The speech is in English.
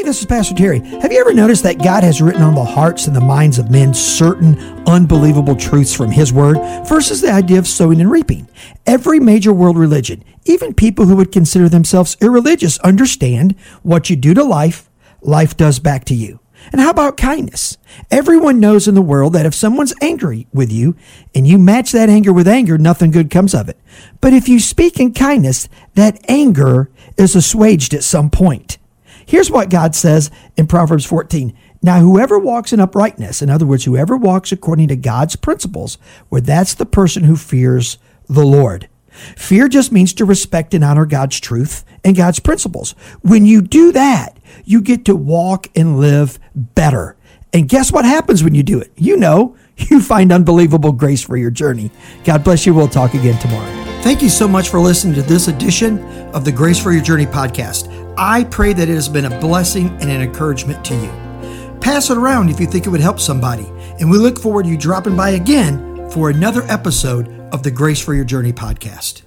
Hey, this is Pastor Terry. Have you ever noticed that God has written on the hearts and the minds of men certain unbelievable truths from His Word versus the idea of sowing and reaping? Every major world religion, even people who would consider themselves irreligious, understand what you do to life, life does back to you. And how about kindness? Everyone knows in the world that if someone's angry with you and you match that anger with anger, nothing good comes of it. But if you speak in kindness, that anger is assuaged at some point. Here's what God says in Proverbs 14. Now, whoever walks in uprightness, in other words, whoever walks according to God's principles, well, that's the person who fears the Lord. Fear just means to respect and honor God's truth and God's principles. When you do that, you get to walk and live better. And guess what happens when you do it? You know, you find unbelievable grace for your journey. God bless you. We'll talk again tomorrow. Thank you so much for listening to this edition of the Grace for Your Journey podcast. I pray that it has been a blessing and an encouragement to you. Pass it around if you think it would help somebody. And we look forward to you dropping by again for another episode of the Grace for Your Journey podcast.